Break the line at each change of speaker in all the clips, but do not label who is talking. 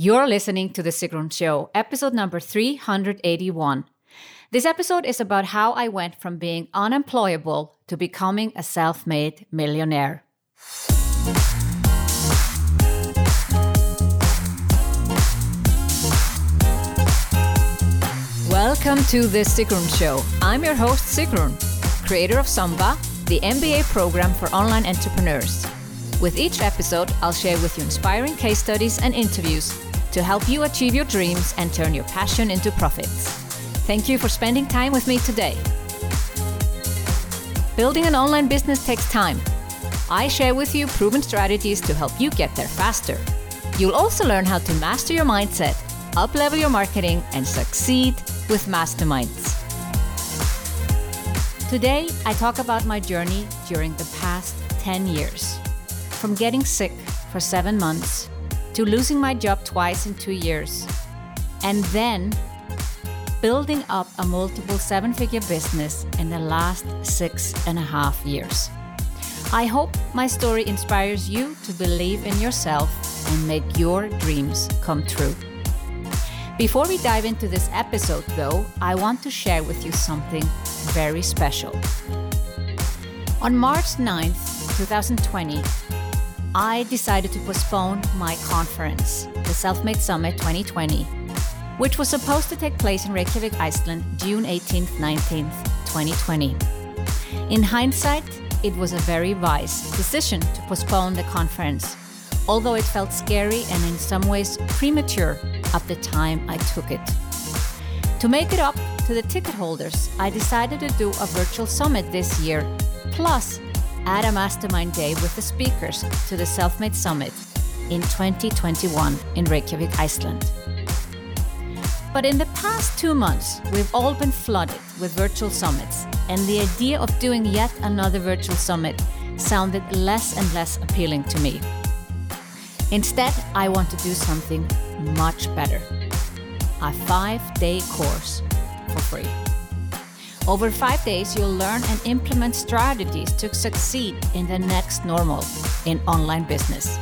You're listening to The Sigrun Show, episode number 381. This episode is about how I went from being unemployable to becoming a self made millionaire. Welcome to The Sigrun Show. I'm your host, Sigrun, creator of Samba, the MBA program for online entrepreneurs. With each episode, I'll share with you inspiring case studies and interviews to help you achieve your dreams and turn your passion into profits. Thank you for spending time with me today. Building an online business takes time. I share with you proven strategies to help you get there faster. You'll also learn how to master your mindset, uplevel your marketing, and succeed with masterminds. Today, I talk about my journey during the past 10 years. From getting sick for seven months to losing my job twice in two years, and then building up a multiple seven figure business in the last six and a half years. I hope my story inspires you to believe in yourself and make your dreams come true. Before we dive into this episode, though, I want to share with you something very special. On March 9th, 2020, I decided to postpone my conference, the Self Made Summit 2020, which was supposed to take place in Reykjavik, Iceland, June 18th, 19th, 2020. In hindsight, it was a very wise decision to postpone the conference, although it felt scary and in some ways premature at the time I took it. To make it up to the ticket holders, I decided to do a virtual summit this year, plus add a mastermind day with the speakers to the Self Made Summit in 2021 in Reykjavik, Iceland. But in the past two months, we've all been flooded with virtual summits, and the idea of doing yet another virtual summit sounded less and less appealing to me. Instead, I want to do something much better a five day course for free. Over five days, you'll learn and implement strategies to succeed in the next normal in online business.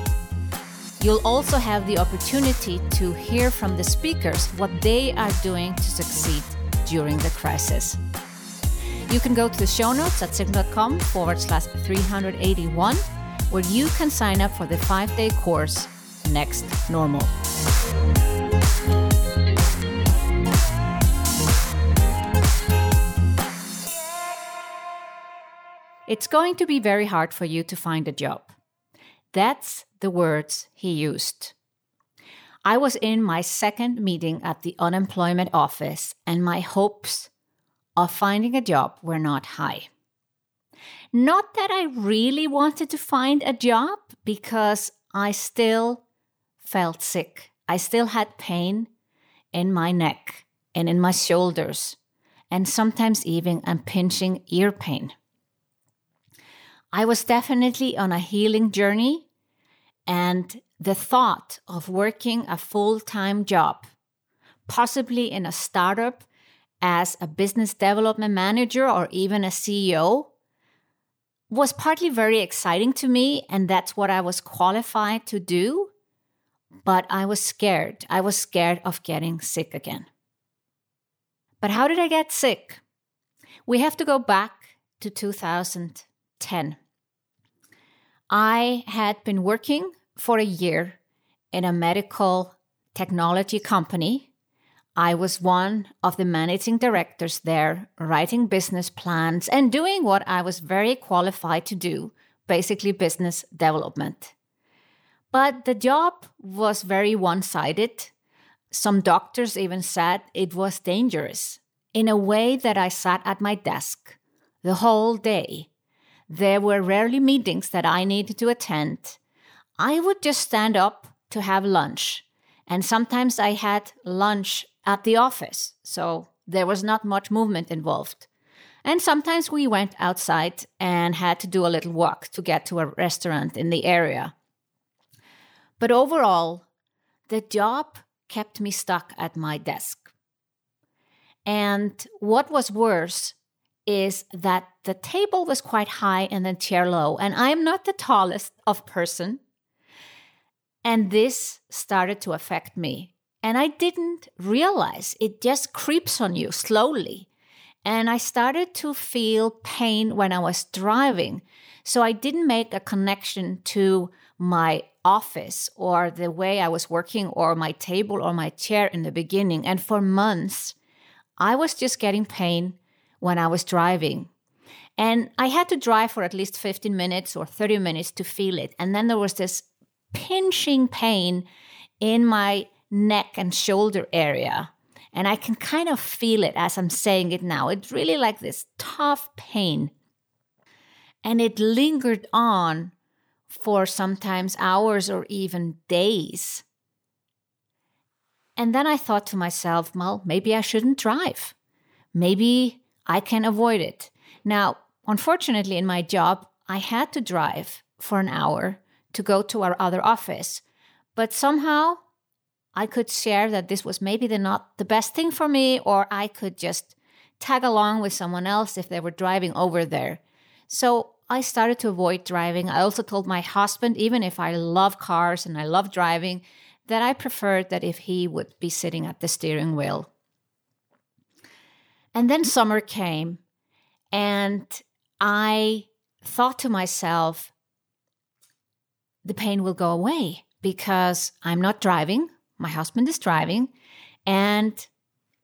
You'll also have the opportunity to hear from the speakers what they are doing to succeed during the crisis. You can go to the show notes at sigrun.com forward slash 381, where you can sign up for the five day course Next Normal. It's going to be very hard for you to find a job. That's the words he used. I was in my second meeting at the unemployment office, and my hopes of finding a job were not high. Not that I really wanted to find a job because I still felt sick. I still had pain in my neck and in my shoulders, and sometimes even a pinching ear pain. I was definitely on a healing journey, and the thought of working a full time job, possibly in a startup as a business development manager or even a CEO, was partly very exciting to me, and that's what I was qualified to do. But I was scared. I was scared of getting sick again. But how did I get sick? We have to go back to 2010. I had been working for a year in a medical technology company. I was one of the managing directors there, writing business plans and doing what I was very qualified to do basically, business development. But the job was very one sided. Some doctors even said it was dangerous in a way that I sat at my desk the whole day there were rarely meetings that I needed to attend. I would just stand up to have lunch. And sometimes I had lunch at the office, so there was not much movement involved. And sometimes we went outside and had to do a little walk to get to a restaurant in the area. But overall, the job kept me stuck at my desk. And what was worse is that the table was quite high and the chair low, and I am not the tallest of person. And this started to affect me. And I didn't realize it just creeps on you slowly. And I started to feel pain when I was driving. So I didn't make a connection to my office or the way I was working or my table or my chair in the beginning. And for months, I was just getting pain when I was driving. And I had to drive for at least 15 minutes or 30 minutes to feel it. And then there was this pinching pain in my neck and shoulder area. And I can kind of feel it as I'm saying it now. It's really like this tough pain. And it lingered on for sometimes hours or even days. And then I thought to myself, well, maybe I shouldn't drive. Maybe I can avoid it. Now, unfortunately, in my job, I had to drive for an hour to go to our other office. But somehow I could share that this was maybe the not the best thing for me, or I could just tag along with someone else if they were driving over there. So I started to avoid driving. I also told my husband, even if I love cars and I love driving, that I preferred that if he would be sitting at the steering wheel. And then summer came, and I thought to myself, the pain will go away because I'm not driving, my husband is driving. And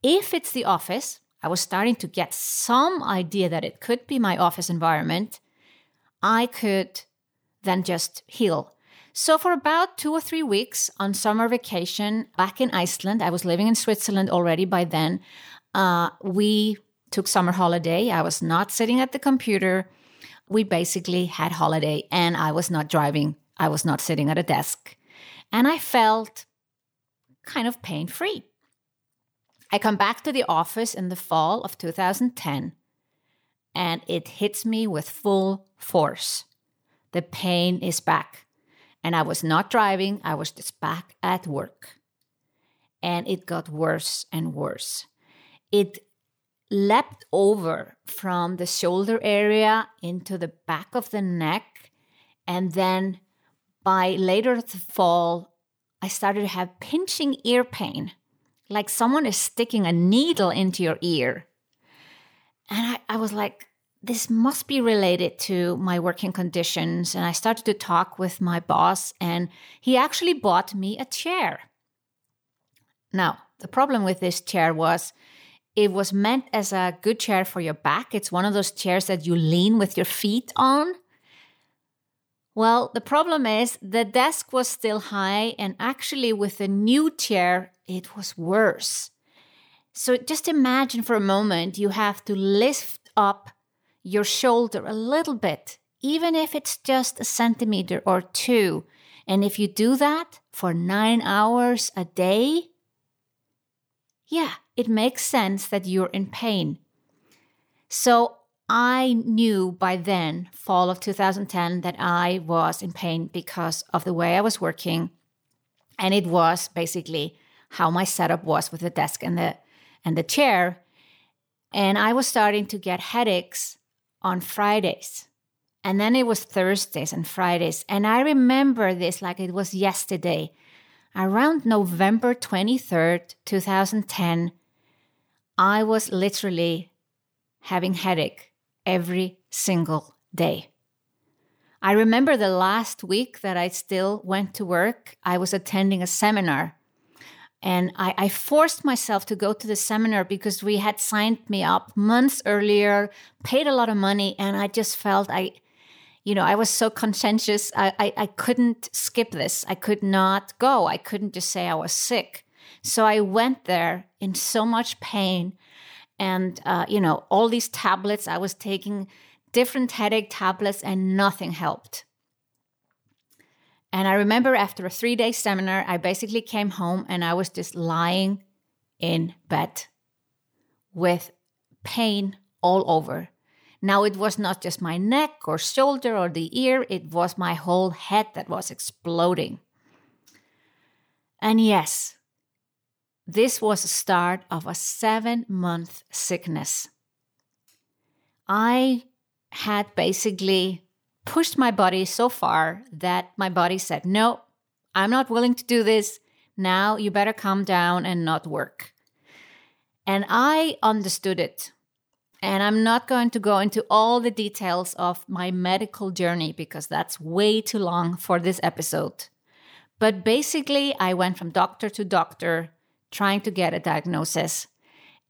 if it's the office, I was starting to get some idea that it could be my office environment. I could then just heal. So, for about two or three weeks on summer vacation back in Iceland, I was living in Switzerland already by then. Uh, we took summer holiday. I was not sitting at the computer. We basically had holiday and I was not driving. I was not sitting at a desk. And I felt kind of pain free. I come back to the office in the fall of 2010 and it hits me with full force. The pain is back. And I was not driving, I was just back at work. And it got worse and worse. It leapt over from the shoulder area into the back of the neck. And then by later the fall, I started to have pinching ear pain, like someone is sticking a needle into your ear. And I, I was like, this must be related to my working conditions. And I started to talk with my boss, and he actually bought me a chair. Now, the problem with this chair was it was meant as a good chair for your back. It's one of those chairs that you lean with your feet on. Well, the problem is the desk was still high, and actually, with the new chair, it was worse. So just imagine for a moment you have to lift up your shoulder a little bit, even if it's just a centimeter or two. And if you do that for nine hours a day, yeah, it makes sense that you're in pain. So I knew by then, fall of 2010, that I was in pain because of the way I was working. And it was basically how my setup was with the desk and the and the chair. And I was starting to get headaches on Fridays. And then it was Thursdays and Fridays. And I remember this like it was yesterday. Around November 23rd, 2010, I was literally having headache every single day. I remember the last week that I still went to work, I was attending a seminar and I, I, forced myself to go to the seminar because we had signed me up months earlier, paid a lot of money, and I just felt I, you know, I was so conscientious. I, I, I couldn't skip this. I could not go. I couldn't just say I was sick. So I went there in so much pain. And, uh, you know, all these tablets, I was taking different headache tablets, and nothing helped. And I remember after a three day seminar, I basically came home and I was just lying in bed with pain all over. Now, it was not just my neck or shoulder or the ear, it was my whole head that was exploding. And yes, this was the start of a seven month sickness. I had basically pushed my body so far that my body said, No, I'm not willing to do this. Now you better calm down and not work. And I understood it. And I'm not going to go into all the details of my medical journey because that's way too long for this episode. But basically, I went from doctor to doctor trying to get a diagnosis.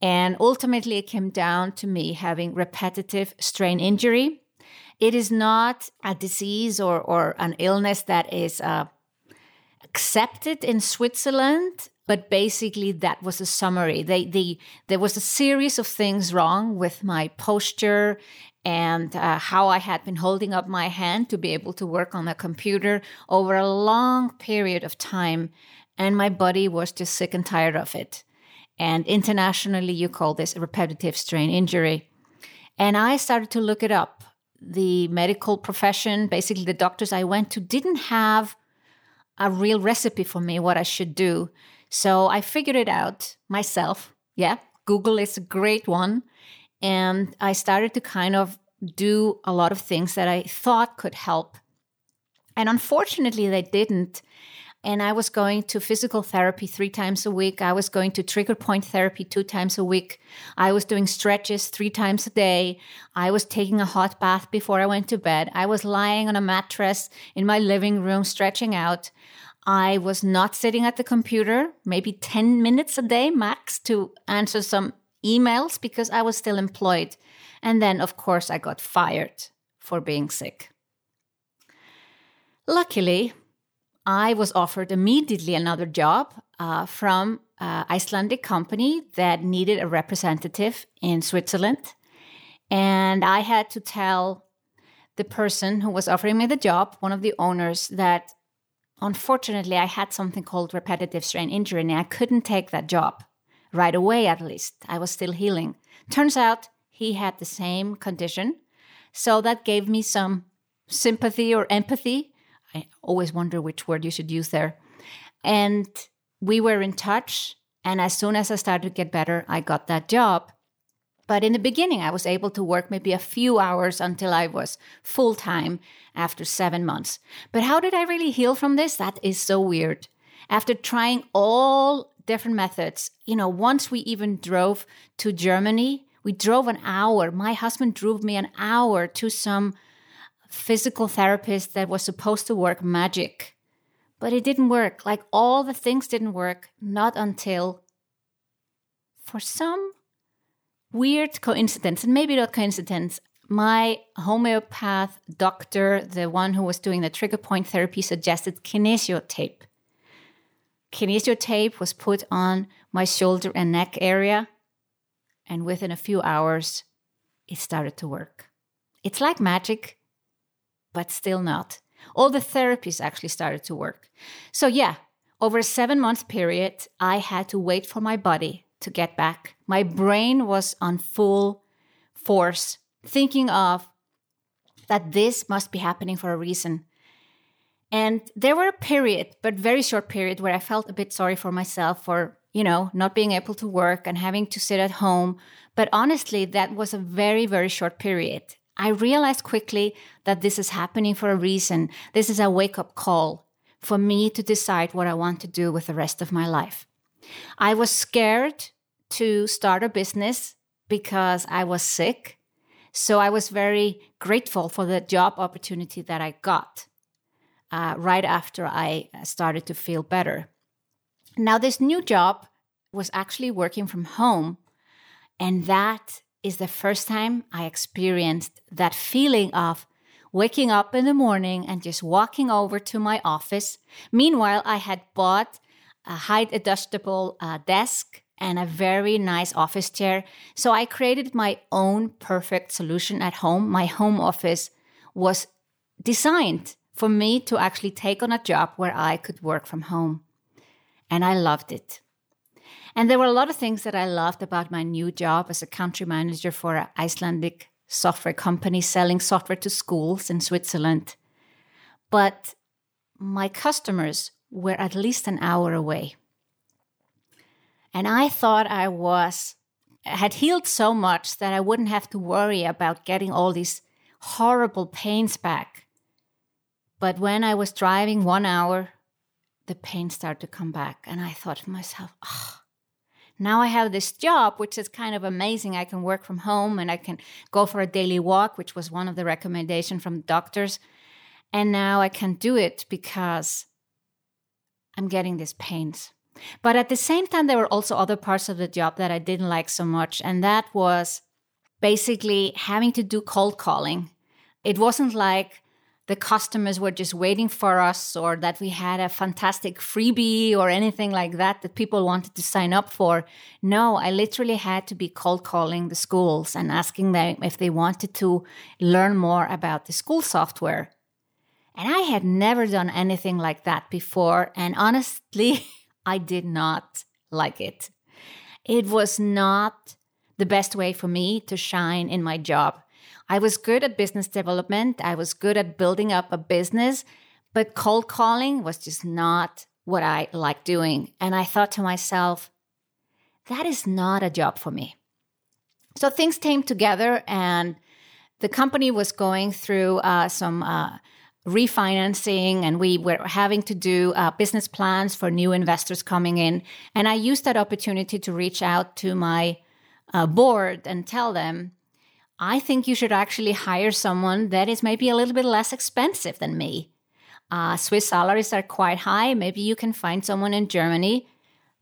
And ultimately, it came down to me having repetitive strain injury. It is not a disease or, or an illness that is uh, accepted in Switzerland, but basically that was a summary. They, they, there was a series of things wrong with my posture and uh, how I had been holding up my hand to be able to work on a computer over a long period of time. And my body was just sick and tired of it. And internationally, you call this a repetitive strain injury. And I started to look it up. The medical profession, basically the doctors I went to, didn't have a real recipe for me what I should do. So I figured it out myself. Yeah, Google is a great one. And I started to kind of do a lot of things that I thought could help. And unfortunately, they didn't. And I was going to physical therapy three times a week. I was going to trigger point therapy two times a week. I was doing stretches three times a day. I was taking a hot bath before I went to bed. I was lying on a mattress in my living room, stretching out. I was not sitting at the computer, maybe 10 minutes a day max to answer some emails because I was still employed. And then, of course, I got fired for being sick. Luckily, I was offered immediately another job uh, from an Icelandic company that needed a representative in Switzerland. And I had to tell the person who was offering me the job, one of the owners, that unfortunately I had something called repetitive strain injury and I couldn't take that job right away, at least. I was still healing. Turns out he had the same condition. So that gave me some sympathy or empathy. I always wonder which word you should use there. And we were in touch. And as soon as I started to get better, I got that job. But in the beginning, I was able to work maybe a few hours until I was full time after seven months. But how did I really heal from this? That is so weird. After trying all different methods, you know, once we even drove to Germany, we drove an hour. My husband drove me an hour to some physical therapist that was supposed to work magic. But it didn't work. Like all the things didn't work, not until for some weird coincidence, and maybe not coincidence, my homeopath doctor, the one who was doing the trigger point therapy, suggested kinesio tape. Kinesio tape was put on my shoulder and neck area, and within a few hours, it started to work. It's like magic, but still not. All the therapies actually started to work. So, yeah, over a seven month period, I had to wait for my body to get back. My brain was on full force, thinking of that this must be happening for a reason. And there were a period, but very short period, where I felt a bit sorry for myself for, you know, not being able to work and having to sit at home. But honestly, that was a very, very short period. I realized quickly that this is happening for a reason. This is a wake up call for me to decide what I want to do with the rest of my life. I was scared to start a business because I was sick. So I was very grateful for the job opportunity that I got uh, right after I started to feel better. Now, this new job was actually working from home. And that is the first time I experienced that feeling of waking up in the morning and just walking over to my office. Meanwhile, I had bought a height adjustable uh, desk and a very nice office chair. So I created my own perfect solution at home. My home office was designed for me to actually take on a job where I could work from home. And I loved it. And there were a lot of things that I loved about my new job as a country manager for an Icelandic software company selling software to schools in Switzerland. But my customers were at least an hour away. And I thought I was had healed so much that I wouldn't have to worry about getting all these horrible pains back. But when I was driving one hour the pain started to come back. And I thought to myself, oh, now I have this job, which is kind of amazing. I can work from home and I can go for a daily walk, which was one of the recommendations from doctors. And now I can do it because I'm getting these pains. But at the same time, there were also other parts of the job that I didn't like so much. And that was basically having to do cold calling. It wasn't like the customers were just waiting for us or that we had a fantastic freebie or anything like that that people wanted to sign up for. No, I literally had to be cold calling the schools and asking them if they wanted to learn more about the school software. And I had never done anything like that before. And honestly, I did not like it. It was not the best way for me to shine in my job. I was good at business development, I was good at building up a business, but cold calling was just not what I like doing. And I thought to myself, that is not a job for me. So things came together, and the company was going through uh, some uh, refinancing, and we were having to do uh, business plans for new investors coming in. And I used that opportunity to reach out to my uh, board and tell them, I think you should actually hire someone that is maybe a little bit less expensive than me. Uh, Swiss salaries are quite high. Maybe you can find someone in Germany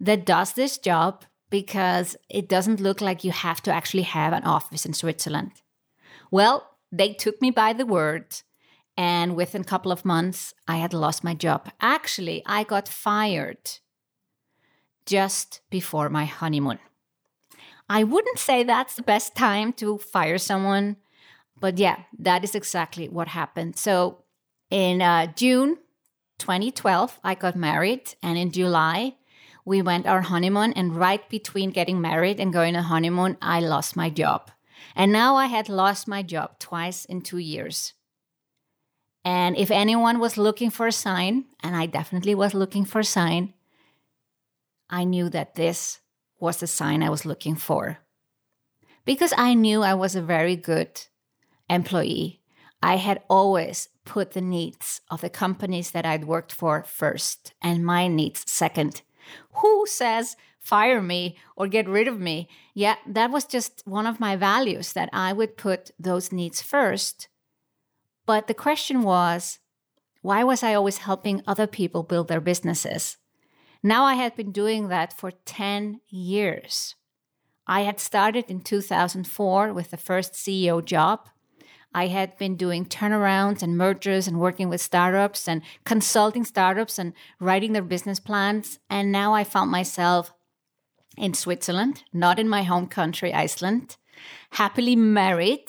that does this job because it doesn't look like you have to actually have an office in Switzerland. Well, they took me by the word. And within a couple of months, I had lost my job. Actually, I got fired just before my honeymoon. I wouldn't say that's the best time to fire someone, but yeah, that is exactly what happened. So in uh, June 2012, I got married, and in July, we went our honeymoon. And right between getting married and going on honeymoon, I lost my job. And now I had lost my job twice in two years. And if anyone was looking for a sign, and I definitely was looking for a sign, I knew that this was the sign I was looking for. Because I knew I was a very good employee, I had always put the needs of the companies that I'd worked for first and my needs second. Who says fire me or get rid of me? Yeah, that was just one of my values that I would put those needs first. But the question was, why was I always helping other people build their businesses? Now I had been doing that for 10 years. I had started in 2004 with the first CEO job. I had been doing turnarounds and mergers and working with startups and consulting startups and writing their business plans. And now I found myself in Switzerland, not in my home country, Iceland, happily married,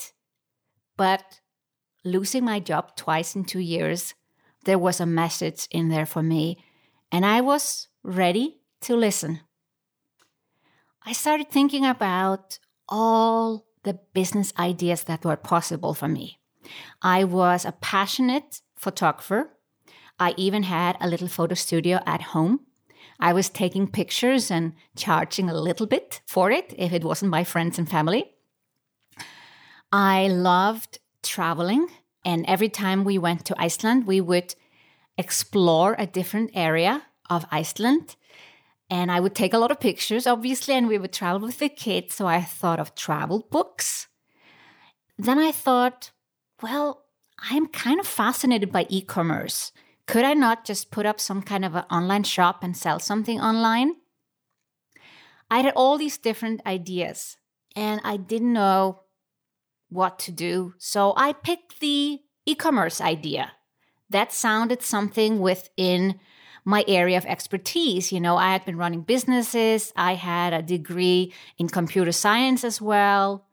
but losing my job twice in two years. There was a message in there for me. And I was ready to listen. I started thinking about all the business ideas that were possible for me. I was a passionate photographer. I even had a little photo studio at home. I was taking pictures and charging a little bit for it if it wasn't my friends and family. I loved traveling, and every time we went to Iceland, we would explore a different area of Iceland. And I would take a lot of pictures, obviously, and we would travel with the kids. So I thought of travel books. Then I thought, well, I'm kind of fascinated by e commerce. Could I not just put up some kind of an online shop and sell something online? I had all these different ideas and I didn't know what to do. So I picked the e commerce idea. That sounded something within my area of expertise. You know, I had been running businesses, I had a degree in computer science as well.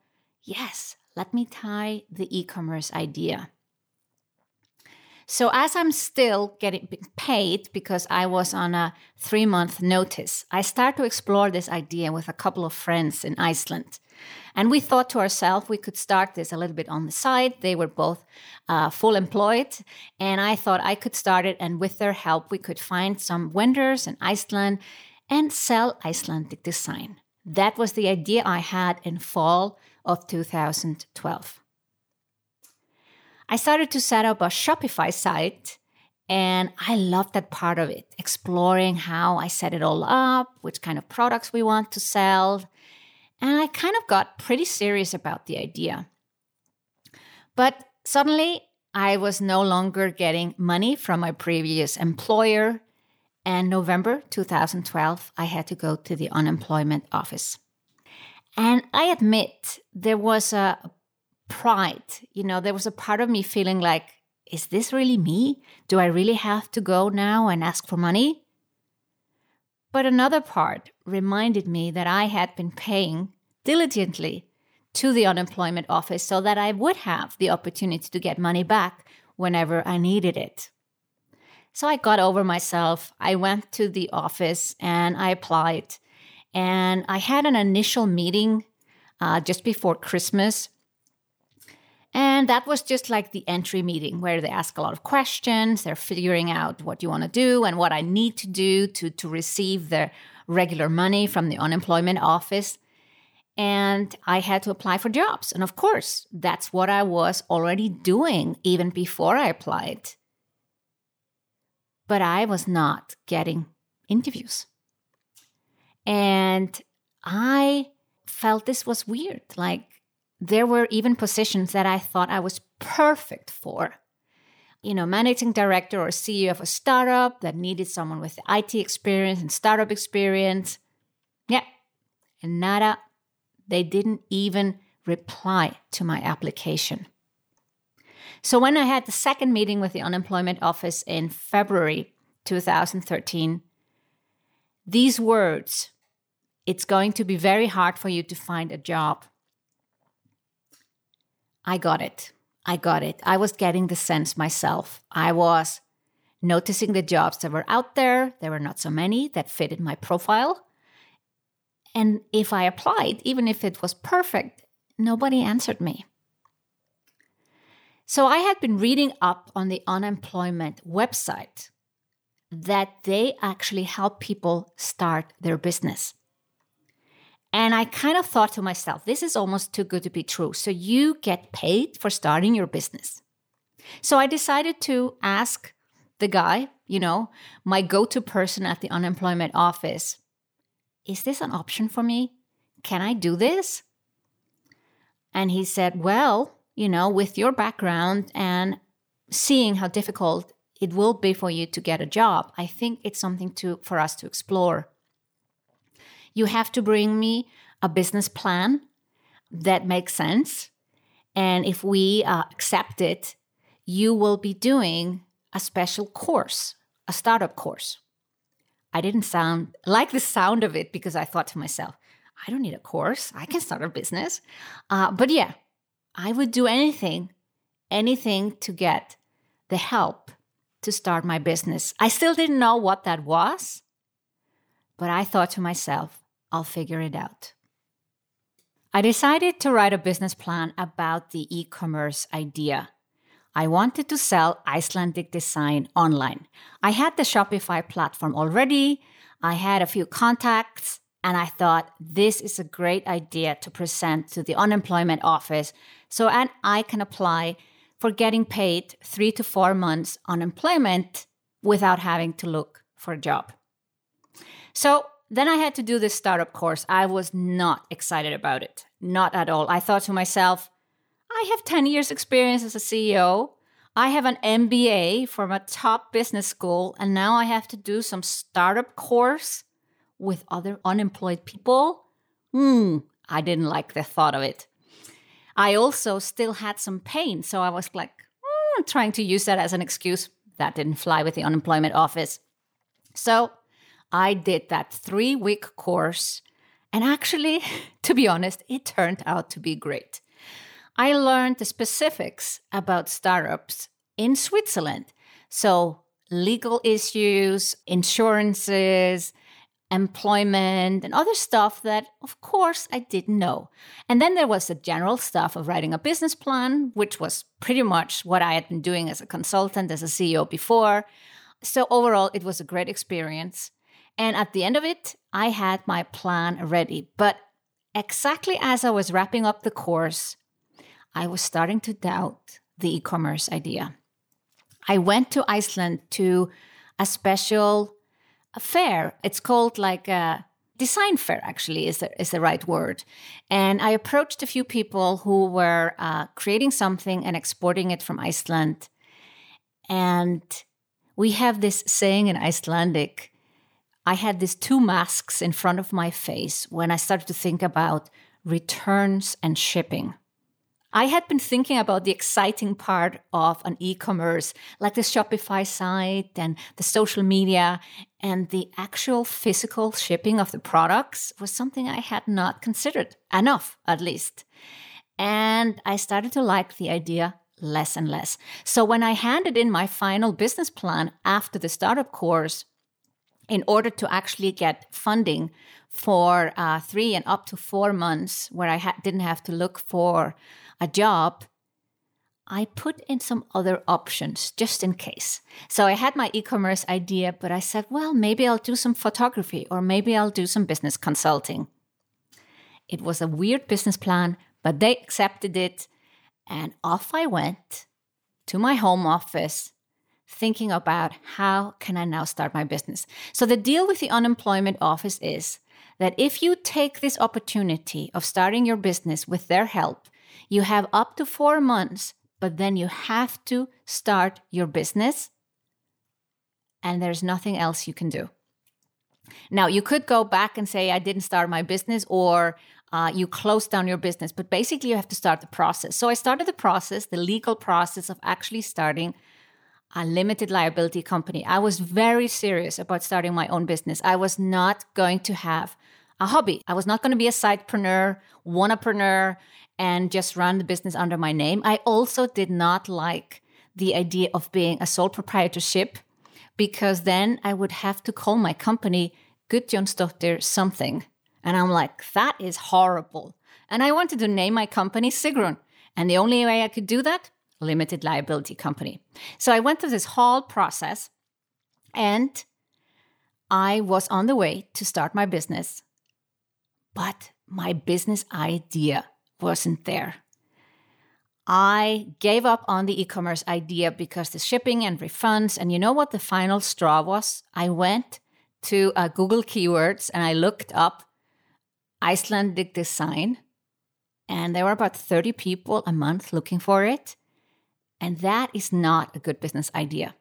Yes, let me tie the e commerce idea. So, as I'm still getting paid because I was on a three month notice, I start to explore this idea with a couple of friends in Iceland. And we thought to ourselves we could start this a little bit on the side. They were both uh, full employed. And I thought I could start it. And with their help, we could find some vendors in Iceland and sell Icelandic design. That was the idea I had in fall of 2012. I started to set up a Shopify site And I loved that part of it, exploring how I set it all up, which kind of products we want to sell. And I kind of got pretty serious about the idea. But suddenly, I was no longer getting money from my previous employer. And November 2012, I had to go to the unemployment office. And I admit there was a pride, you know, there was a part of me feeling like, is this really me? Do I really have to go now and ask for money? But another part reminded me that I had been paying diligently to the unemployment office so that I would have the opportunity to get money back whenever I needed it. So I got over myself. I went to the office and I applied. And I had an initial meeting uh, just before Christmas and that was just like the entry meeting where they ask a lot of questions. They're figuring out what you want to do and what I need to do to, to receive the regular money from the unemployment office. And I had to apply for jobs. And of course, that's what I was already doing even before I applied. But I was not getting interviews. And I felt this was weird. Like, there were even positions that I thought I was perfect for. You know, managing director or CEO of a startup that needed someone with IT experience and startup experience. Yeah, and nada, they didn't even reply to my application. So when I had the second meeting with the unemployment office in February 2013, these words, it's going to be very hard for you to find a job I got it. I got it. I was getting the sense myself. I was noticing the jobs that were out there. There were not so many that fitted my profile. And if I applied, even if it was perfect, nobody answered me. So I had been reading up on the unemployment website that they actually help people start their business. And I kind of thought to myself, this is almost too good to be true. So you get paid for starting your business. So I decided to ask the guy, you know, my go to person at the unemployment office, is this an option for me? Can I do this? And he said, well, you know, with your background and seeing how difficult it will be for you to get a job, I think it's something to for us to explore. You have to bring me a business plan that makes sense. And if we uh, accept it, you will be doing a special course, a startup course. I didn't sound like the sound of it because I thought to myself, I don't need a course. I can start a business. Uh, but yeah, I would do anything, anything to get the help to start my business. I still didn't know what that was, but I thought to myself, I'll figure it out. I decided to write a business plan about the e commerce idea. I wanted to sell Icelandic design online. I had the Shopify platform already, I had a few contacts, and I thought this is a great idea to present to the unemployment office so and I can apply for getting paid three to four months unemployment without having to look for a job. So then I had to do this startup course. I was not excited about it. Not at all. I thought to myself, I have 10 years experience as a CEO. I have an MBA from a top business school and now I have to do some startup course with other unemployed people. Hmm, I didn't like the thought of it. I also still had some pain, so I was like mm, trying to use that as an excuse. That didn't fly with the unemployment office. So I did that three week course. And actually, to be honest, it turned out to be great. I learned the specifics about startups in Switzerland. So, legal issues, insurances, employment, and other stuff that, of course, I didn't know. And then there was the general stuff of writing a business plan, which was pretty much what I had been doing as a consultant, as a CEO before. So, overall, it was a great experience. And at the end of it, I had my plan ready. But exactly as I was wrapping up the course, I was starting to doubt the e commerce idea. I went to Iceland to a special fair. It's called like a design fair, actually, is the, is the right word. And I approached a few people who were uh, creating something and exporting it from Iceland. And we have this saying in Icelandic I had these two masks in front of my face when I started to think about returns and shipping. I had been thinking about the exciting part of an e commerce, like the Shopify site and the social media, and the actual physical shipping of the products was something I had not considered enough, at least. And I started to like the idea less and less. So when I handed in my final business plan after the startup course, in order to actually get funding for uh, three and up to four months, where I ha- didn't have to look for a job, I put in some other options just in case. So I had my e commerce idea, but I said, well, maybe I'll do some photography or maybe I'll do some business consulting. It was a weird business plan, but they accepted it. And off I went to my home office thinking about how can I now start my business. So the deal with the unemployment office is that if you take this opportunity of starting your business with their help, you have up to four months, but then you have to start your business, and there's nothing else you can do. Now, you could go back and say, I didn't start my business, or uh, you close down your business, but basically, you have to start the process. So, I started the process, the legal process of actually starting a limited liability company. I was very serious about starting my own business. I was not going to have a hobby. I was not going to be a sidepreneur, wannapreneur, and just run the business under my name. I also did not like the idea of being a sole proprietorship because then I would have to call my company Gudjonsdottir something. And I'm like, that is horrible. And I wanted to name my company Sigrun. And the only way I could do that, limited liability company. So I went through this whole process and I was on the way to start my business. But my business idea wasn't there. I gave up on the e commerce idea because the shipping and refunds. And you know what the final straw was? I went to uh, Google Keywords and I looked up Icelandic design. And there were about 30 people a month looking for it. And that is not a good business idea.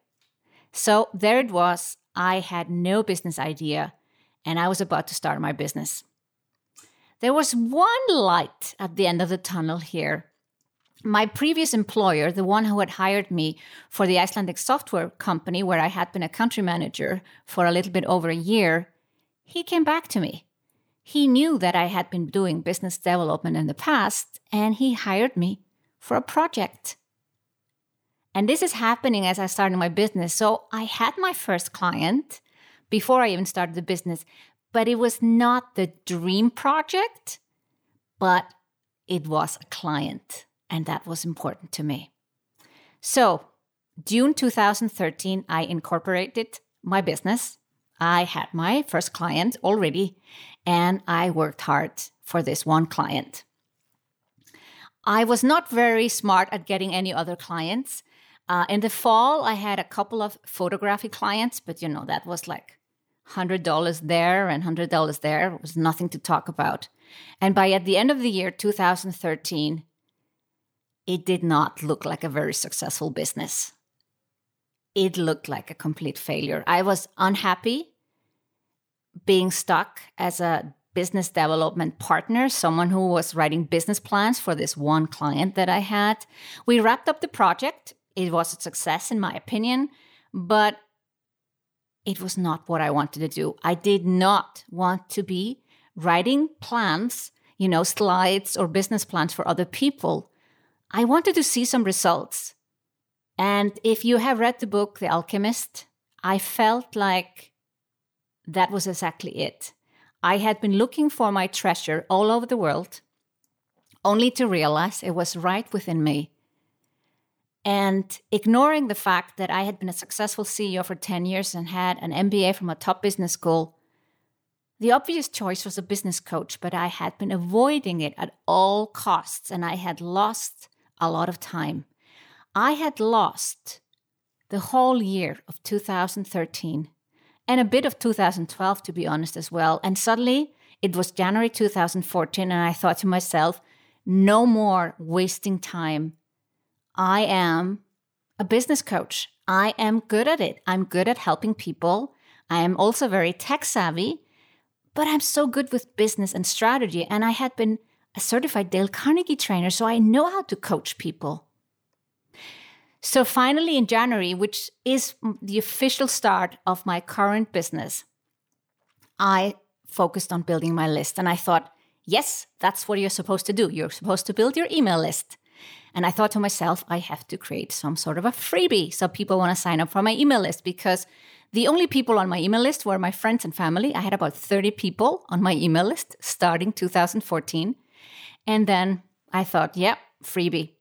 So there it was. I had no business idea and I was about to start my business. There was one light at the end of the tunnel here. My previous employer, the one who had hired me for the Icelandic software company where I had been a country manager for a little bit over a year, he came back to me. He knew that I had been doing business development in the past and he hired me for a project. And this is happening as I started my business. So I had my first client before I even started the business, but it was not the dream project, but it was a client. And that was important to me. So, June 2013, I incorporated my business. I had my first client already, and I worked hard for this one client. I was not very smart at getting any other clients. Uh, in the fall, I had a couple of photography clients, but you know, that was like $100 there and $100 there. It was nothing to talk about. And by at the end of the year 2013, it did not look like a very successful business. It looked like a complete failure. I was unhappy being stuck as a business development partner, someone who was writing business plans for this one client that I had. We wrapped up the project. It was a success, in my opinion, but it was not what I wanted to do. I did not want to be writing plans, you know, slides or business plans for other people. I wanted to see some results. And if you have read the book, The Alchemist, I felt like that was exactly it. I had been looking for my treasure all over the world, only to realize it was right within me and ignoring the fact that I had been a successful CEO for 10 years and had an MBA from a top business school, the obvious choice was a business coach, but I had been avoiding it at all costs and I had lost a lot of time. I had lost the whole year of 2013 and a bit of 2012, to be honest, as well. And suddenly it was January 2014, and I thought to myself, no more wasting time. I am a business coach. I am good at it. I'm good at helping people. I am also very tech savvy, but I'm so good with business and strategy. And I had been a certified Dale Carnegie trainer, so I know how to coach people. So finally, in January, which is the official start of my current business, I focused on building my list. And I thought, yes, that's what you're supposed to do. You're supposed to build your email list. And I thought to myself, I have to create some sort of a freebie so people want to sign up for my email list because the only people on my email list were my friends and family. I had about 30 people on my email list starting 2014. And then I thought, yeah, freebie.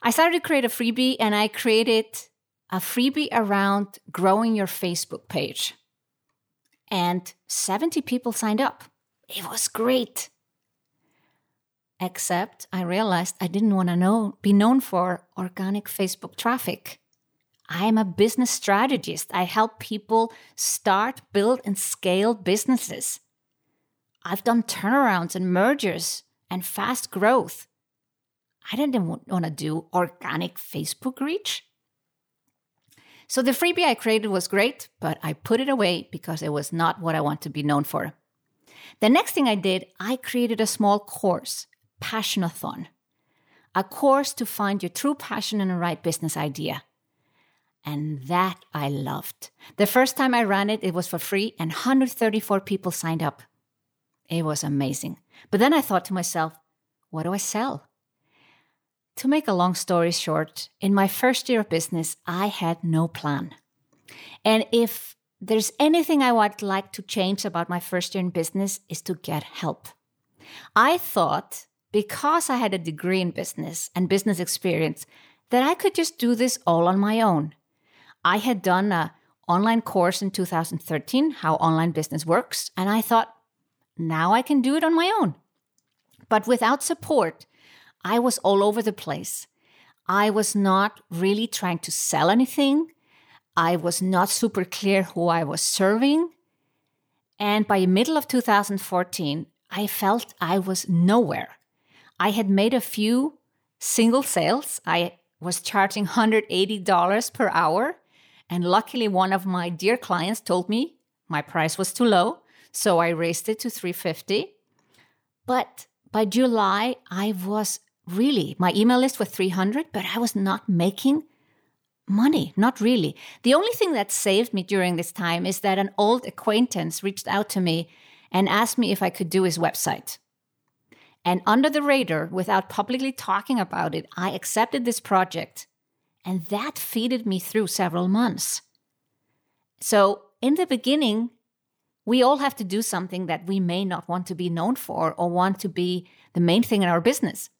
I started to create a freebie and I created a freebie around growing your Facebook page. And 70 people signed up. It was great. Except I realized I didn't want to know be known for organic Facebook traffic. I am a business strategist. I help people start, build, and scale businesses. I've done turnarounds and mergers and fast growth. I didn't want to do organic Facebook reach. So the freebie I created was great, but I put it away because it was not what I want to be known for. The next thing I did, I created a small course, Passionathon, a course to find your true passion and the right business idea. And that I loved. The first time I ran it, it was for free, and 134 people signed up. It was amazing. But then I thought to myself, what do I sell? To make a long story short, in my first year of business, I had no plan. And if there's anything I would like to change about my first year in business is to get help. I thought because I had a degree in business and business experience that I could just do this all on my own. I had done a online course in 2013 how online business works and I thought now I can do it on my own. But without support, I was all over the place. I was not really trying to sell anything. I was not super clear who I was serving. And by the middle of 2014, I felt I was nowhere. I had made a few single sales. I was charging $180 per hour. And luckily, one of my dear clients told me my price was too low. So I raised it to 350. But by July, I was really, my email list was 300, but I was not making money, not really. The only thing that saved me during this time is that an old acquaintance reached out to me and asked me if I could do his website. And under the radar, without publicly talking about it, I accepted this project. And that feeded me through several months. So, in the beginning, we all have to do something that we may not want to be known for or want to be the main thing in our business.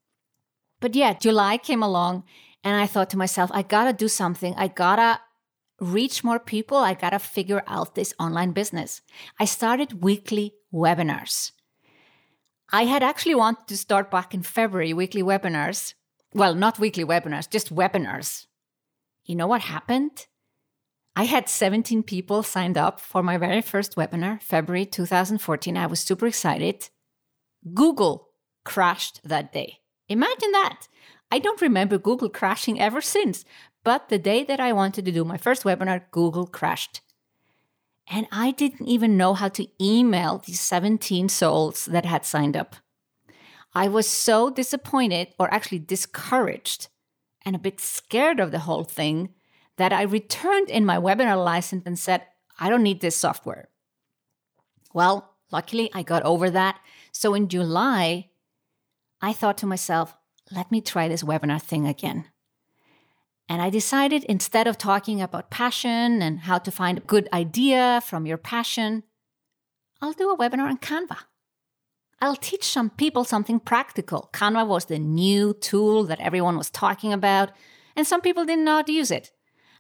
But yeah, July came along and I thought to myself, I gotta do something. I gotta reach more people. I gotta figure out this online business. I started weekly webinars. I had actually wanted to start back in February, weekly webinars. Well, not weekly webinars, just webinars. You know what happened? I had 17 people signed up for my very first webinar, February 2014. I was super excited. Google crashed that day. Imagine that. I don't remember Google crashing ever since, but the day that I wanted to do my first webinar, Google crashed. And I didn't even know how to email these 17 souls that had signed up. I was so disappointed, or actually discouraged, and a bit scared of the whole thing that I returned in my webinar license and said, I don't need this software. Well, luckily I got over that. So in July, I thought to myself, let me try this webinar thing again. And I decided instead of talking about passion and how to find a good idea from your passion, I'll do a webinar on Canva. I'll teach some people something practical. Canva was the new tool that everyone was talking about, and some people how to use it.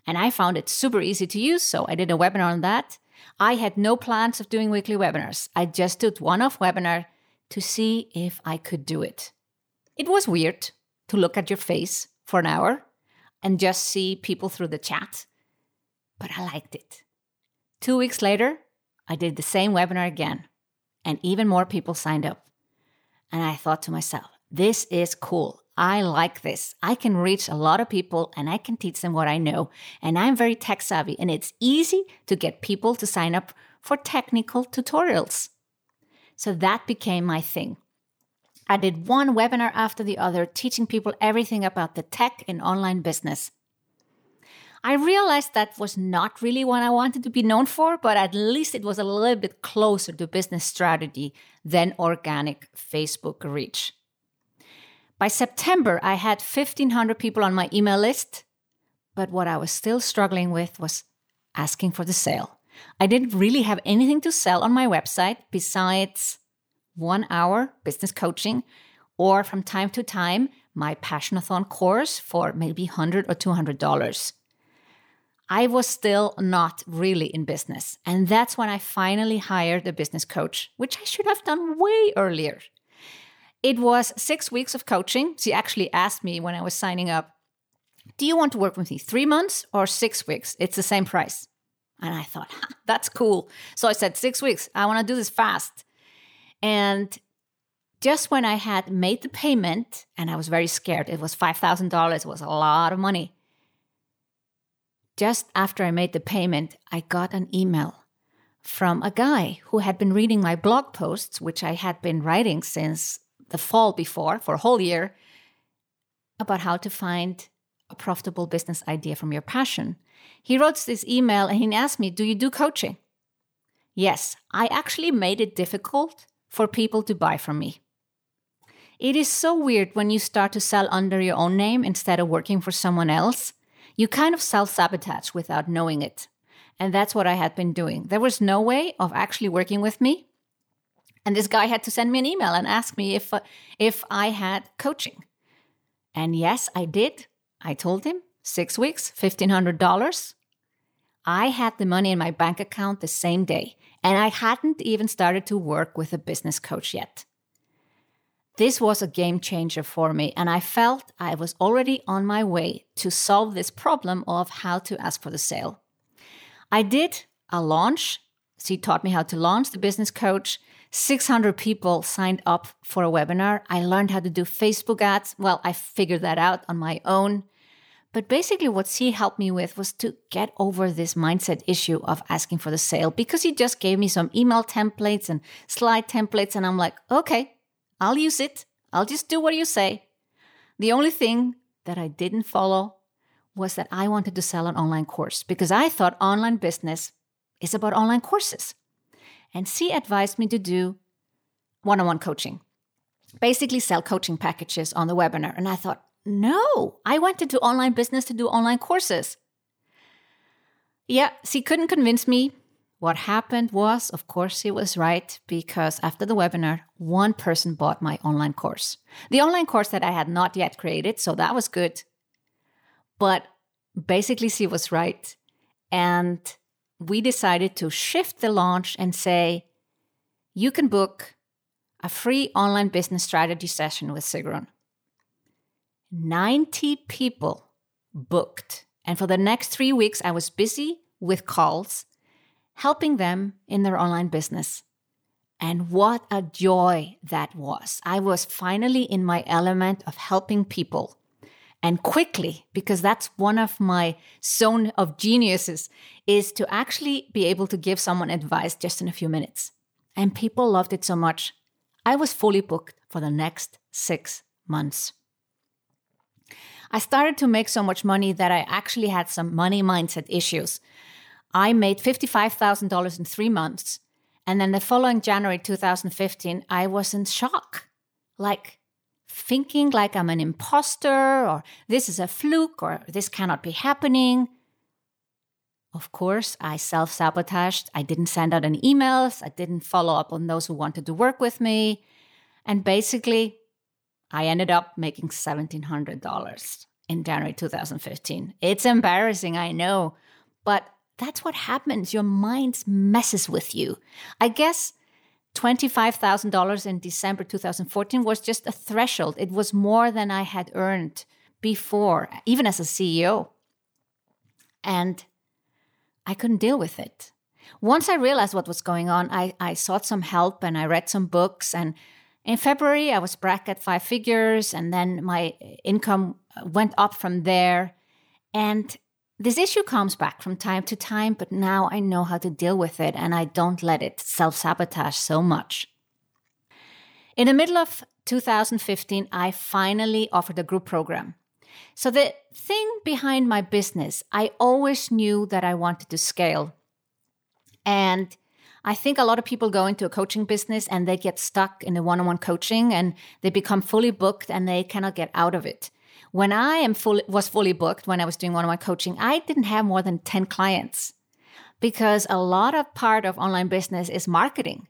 And I found it super easy to use, so I did a webinar on that. I had no plans of doing weekly webinars. I just did one off webinar to see if I could do it. It was weird to look at your face for an hour and just see people through the chat. but I liked it. Two weeks later, I did the same webinar again, and even more people signed up. And I thought to myself, this is cool. I like this. I can reach a lot of people and I can teach them what I know. And I'm very tech savvy, and it's easy to get people to sign up for technical tutorials. So that became my thing. I did one webinar after the other, teaching people everything about the tech in online business. I realized that was not really what I wanted to be known for, but at least it was a little bit closer to business strategy than organic Facebook reach. By September, I had 1,500 people on my email list, but what I was still struggling with was asking for the sale. I didn't really have anything to sell on my website besides one hour business coaching or from time to time my Passionathon course for maybe 100 or $200. I was still not really in business. And that's when I finally hired a business coach, which I should have done way earlier. It was six weeks of coaching. She actually asked me when I was signing up, Do you want to work with me three months or six weeks? It's the same price. And I thought, that's cool. So I said, Six weeks. I want to do this fast. And just when I had made the payment, and I was very scared, it was $5,000, it was a lot of money just after I made the payment, I got an email from a guy who had been reading my blog posts, which I had been writing since the fall before for a whole year, about how to find a profitable business idea from your passion. He wrote this email and he asked me, Do you do coaching? Yes, I actually made it difficult for people to buy from me. It is so weird when you start to sell under your own name instead of working for someone else you kind of self sabotage without knowing it. And that's what I had been doing. There was no way of actually working with me. And this guy had to send me an email and ask me if, uh, if I had coaching. And yes, I did. I told him six weeks, $1,500. I had the money in my bank account the same day, and I hadn't even started to work with a business coach yet. This was a game changer for me, and I felt I was already on my way to solve this problem of how to ask for the sale. I did a launch. She taught me how to launch the business coach. 600 people signed up for a webinar. I learned how to do Facebook ads. Well, I figured that out on my own. But basically, what she helped me with was to get over this mindset issue of asking for the sale because he just gave me some email templates and slide templates. And I'm like, okay, I'll use it. I'll just do what you say. The only thing that I didn't follow was that I wanted to sell an online course because I thought online business is about online courses. And she advised me to do one on one coaching, basically sell coaching packages on the webinar. And I thought, no, I went into online business to do online courses. Yeah, she couldn't convince me what happened was, of course, she was right because after the webinar, one person bought my online course. The online course that I had not yet created, so that was good. But basically, she was right. And we decided to shift the launch and say, you can book a free online business strategy session with Sigrun. 90 people booked. And for the next three weeks, I was busy with calls helping them in their online business. And what a joy that was. I was finally in my element of helping people and quickly because that's one of my zone of geniuses is to actually be able to give someone advice just in a few minutes. And people loved it so much. I was fully booked for the next 6 months. I started to make so much money that I actually had some money mindset issues. I made $55,000 in three months. And then the following January 2015, I was in shock. Like thinking like I'm an imposter or this is a fluke or this cannot be happening. Of course, I self sabotaged. I didn't send out any emails. I didn't follow up on those who wanted to work with me. And basically, I ended up making $1,700 in January 2015. It's embarrassing, I know, but that's what happens. Your mind messes with you. I guess $25,000 in December 2014 was just a threshold. It was more than I had earned before, even as a CEO. And I couldn't deal with it. Once I realized what was going on, I, I sought some help and I read some books. And in February, I was back at five figures, and then my income uh, went up from there. And this issue comes back from time to time, but now I know how to deal with it and I don't let it self sabotage so much. In the middle of 2015, I finally offered a group program. So, the thing behind my business, I always knew that I wanted to scale. And I think a lot of people go into a coaching business and they get stuck in the one on one coaching and they become fully booked and they cannot get out of it. When I am fully, was fully booked when I was doing one on one coaching, I didn't have more than 10 clients because a lot of part of online business is marketing.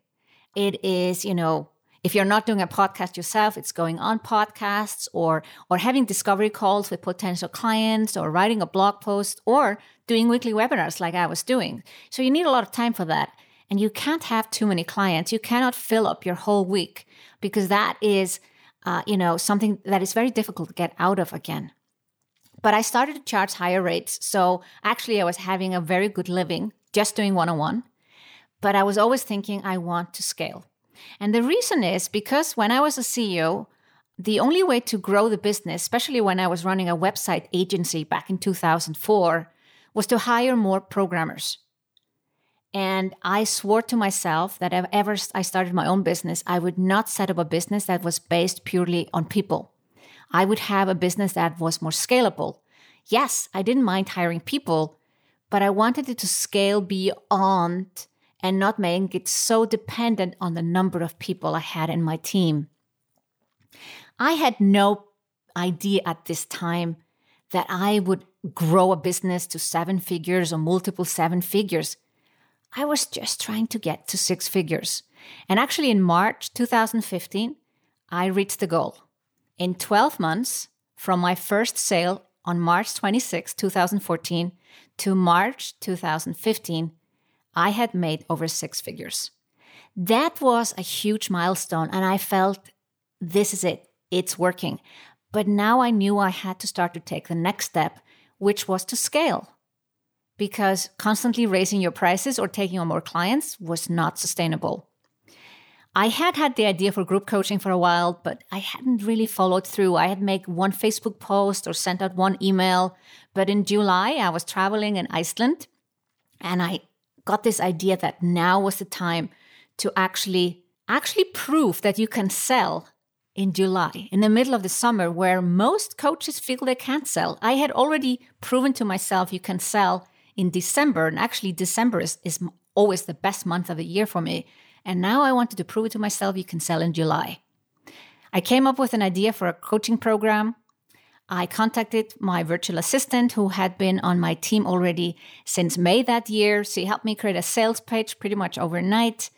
It is, you know, if you're not doing a podcast yourself, it's going on podcasts or or having discovery calls with potential clients or writing a blog post or doing weekly webinars like I was doing. So you need a lot of time for that. And you can't have too many clients. You cannot fill up your whole week because that is uh, you know, something that is very difficult to get out of again. But I started to charge higher rates. So actually, I was having a very good living just doing one on one. But I was always thinking, I want to scale. And the reason is because when I was a CEO, the only way to grow the business, especially when I was running a website agency back in 2004, was to hire more programmers. And I swore to myself that if ever I started my own business, I would not set up a business that was based purely on people. I would have a business that was more scalable. Yes, I didn't mind hiring people, but I wanted it to scale beyond and not make it so dependent on the number of people I had in my team. I had no idea at this time that I would grow a business to seven figures or multiple seven figures. I was just trying to get to six figures. And actually, in March 2015, I reached the goal. In 12 months, from my first sale on March 26, 2014, to March 2015, I had made over six figures. That was a huge milestone, and I felt this is it, it's working. But now I knew I had to start to take the next step, which was to scale because constantly raising your prices or taking on more clients was not sustainable. I had had the idea for group coaching for a while, but I hadn't really followed through. I had made one Facebook post or sent out one email, but in July I was traveling in Iceland and I got this idea that now was the time to actually actually prove that you can sell in July, in the middle of the summer, where most coaches feel they can't sell. I had already proven to myself you can sell in December. And actually, December is, is always the best month of the year for me. And now I wanted to prove it to myself you can sell in July. I came up with an idea for a coaching program. I contacted my virtual assistant who had been on my team already since May that year. She helped me create a sales page pretty much overnight.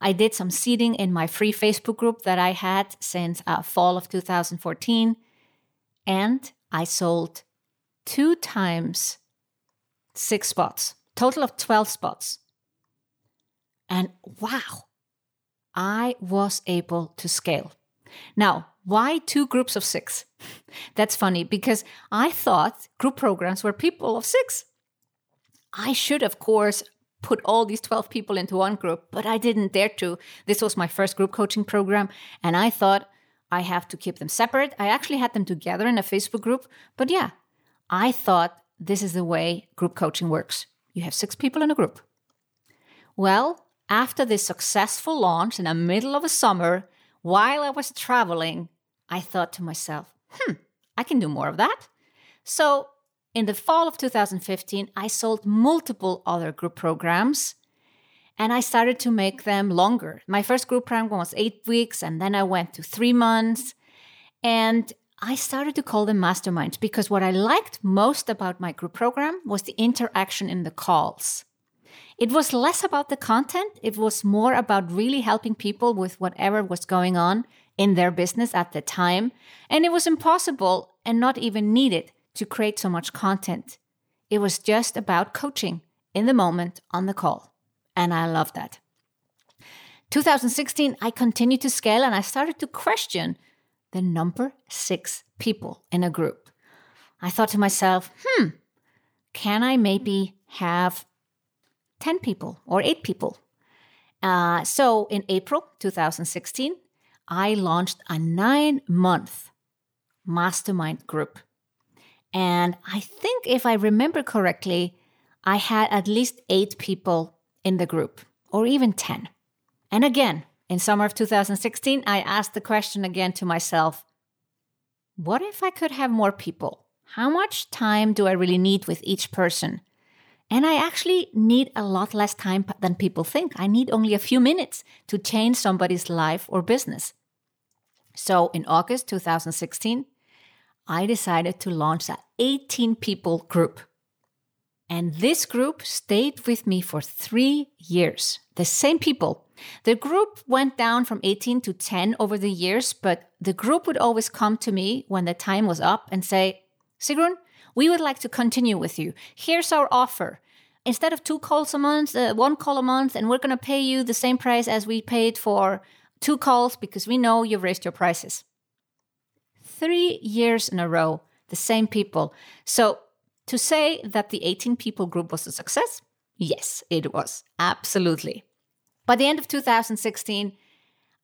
I did some seeding in my free Facebook group that I had since uh, fall of 2014. And I sold two times six spots, total of 12 spots. And wow, I was able to scale. Now, why two groups of six? That's funny because I thought group programs were people of six. I should, of course, put all these 12 people into one group, but I didn't dare to. This was my first group coaching program, and I thought I have to keep them separate. I actually had them together in a Facebook group, but yeah, I thought this is the way group coaching works. You have six people in a group. Well, after this successful launch in the middle of a summer, while I was traveling, I thought to myself, hmm, I can do more of that. So, in the fall of 2015, I sold multiple other group programs and I started to make them longer. My first group program was eight weeks, and then I went to three months. And I started to call them masterminds because what I liked most about my group program was the interaction in the calls. It was less about the content, it was more about really helping people with whatever was going on in their business at the time. And it was impossible and not even needed to create so much content. It was just about coaching in the moment on the call. And I love that. 2016, I continued to scale and I started to question the number six people in a group. I thought to myself, hmm, can I maybe have 10 people or 8 people. Uh, so in April 2016, I launched a nine month mastermind group. And I think if I remember correctly, I had at least eight people in the group, or even 10. And again, in summer of 2016, I asked the question again to myself what if I could have more people? How much time do I really need with each person? And I actually need a lot less time than people think. I need only a few minutes to change somebody's life or business. So in August 2016, I decided to launch an 18 people group. And this group stayed with me for three years. The same people. The group went down from 18 to 10 over the years, but the group would always come to me when the time was up and say, Sigrun, we would like to continue with you. Here's our offer. Instead of two calls a month, uh, one call a month, and we're going to pay you the same price as we paid for two calls because we know you've raised your prices. Three years in a row, the same people. So to say that the 18 people group was a success, yes, it was. Absolutely. By the end of 2016,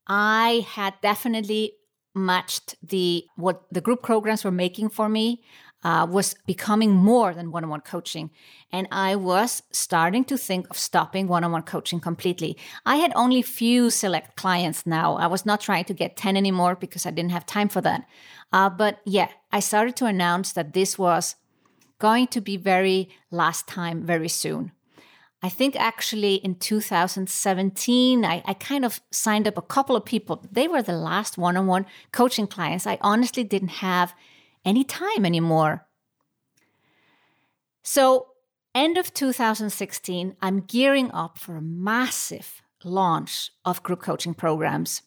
I had definitely matched the what the group programs were making for me uh, was becoming more than one on one coaching. And I was starting to think of stopping one on one coaching completely. I had only few select clients now. I was not trying to get 10 anymore because I didn't have time for that. Uh, but yeah, I started to announce that this was going to be very last time very soon. I think actually in 2017, I, I, kind of signed up a couple of people. They were the last one on one coaching clients. I honestly didn't have any time anymore. So, end of 2016, I'm gearing up for a massive launch of group coaching programs.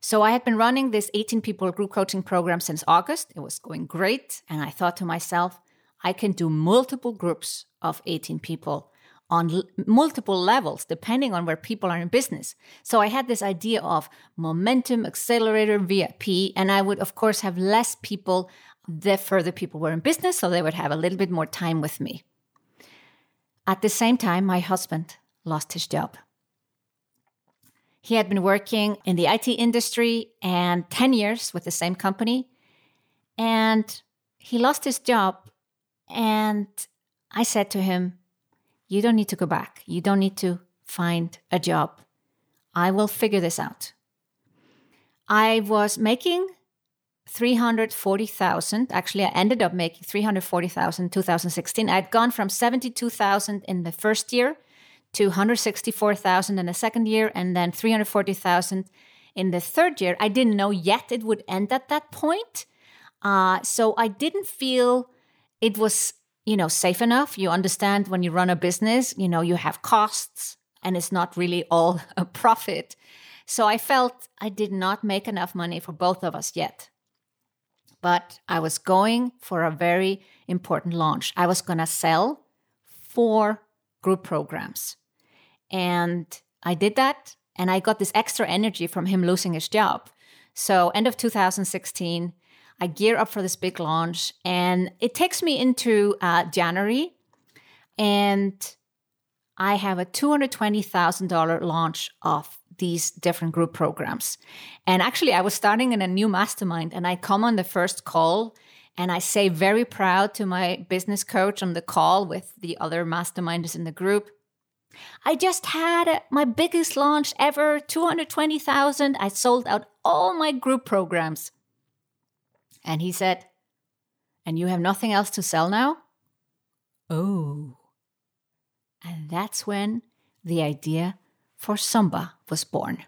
So, I had been running this 18 people group coaching program since August. It was going great. And I thought to myself, I can do multiple groups of 18 people on l- multiple levels depending on where people are in business. So I had this idea of momentum accelerator VIP, and I would, of course, have less people the further people were in business, so they would have a little bit more time with me. At the same time, my husband lost his job. He had been working in the IT industry and 10 years with the same company, and he lost his job. And I said to him, you don't need to go back. You don't need to find a job. I will figure this out. I was making 340,000. Actually, I ended up making 340,000 in 2016. I'd gone from 72,000 in the first year to 164,000 in the second year and then 340,000 in the third year. I didn't know yet it would end at that point. Uh, so I didn't feel it was you know, safe enough. You understand when you run a business, you know, you have costs and it's not really all a profit. So I felt I did not make enough money for both of us yet. But I was going for a very important launch. I was going to sell four group programs. And I did that and I got this extra energy from him losing his job. So, end of 2016, I gear up for this big launch, and it takes me into uh, January, and I have a $220,000 launch of these different group programs. And actually, I was starting in a new mastermind, and I come on the first call. And I say very proud to my business coach on the call with the other masterminders in the group. I just had my biggest launch ever, 220,000. I sold out all my group programs. And he said, And you have nothing else to sell now? Oh. And that's when the idea for Sumba was born.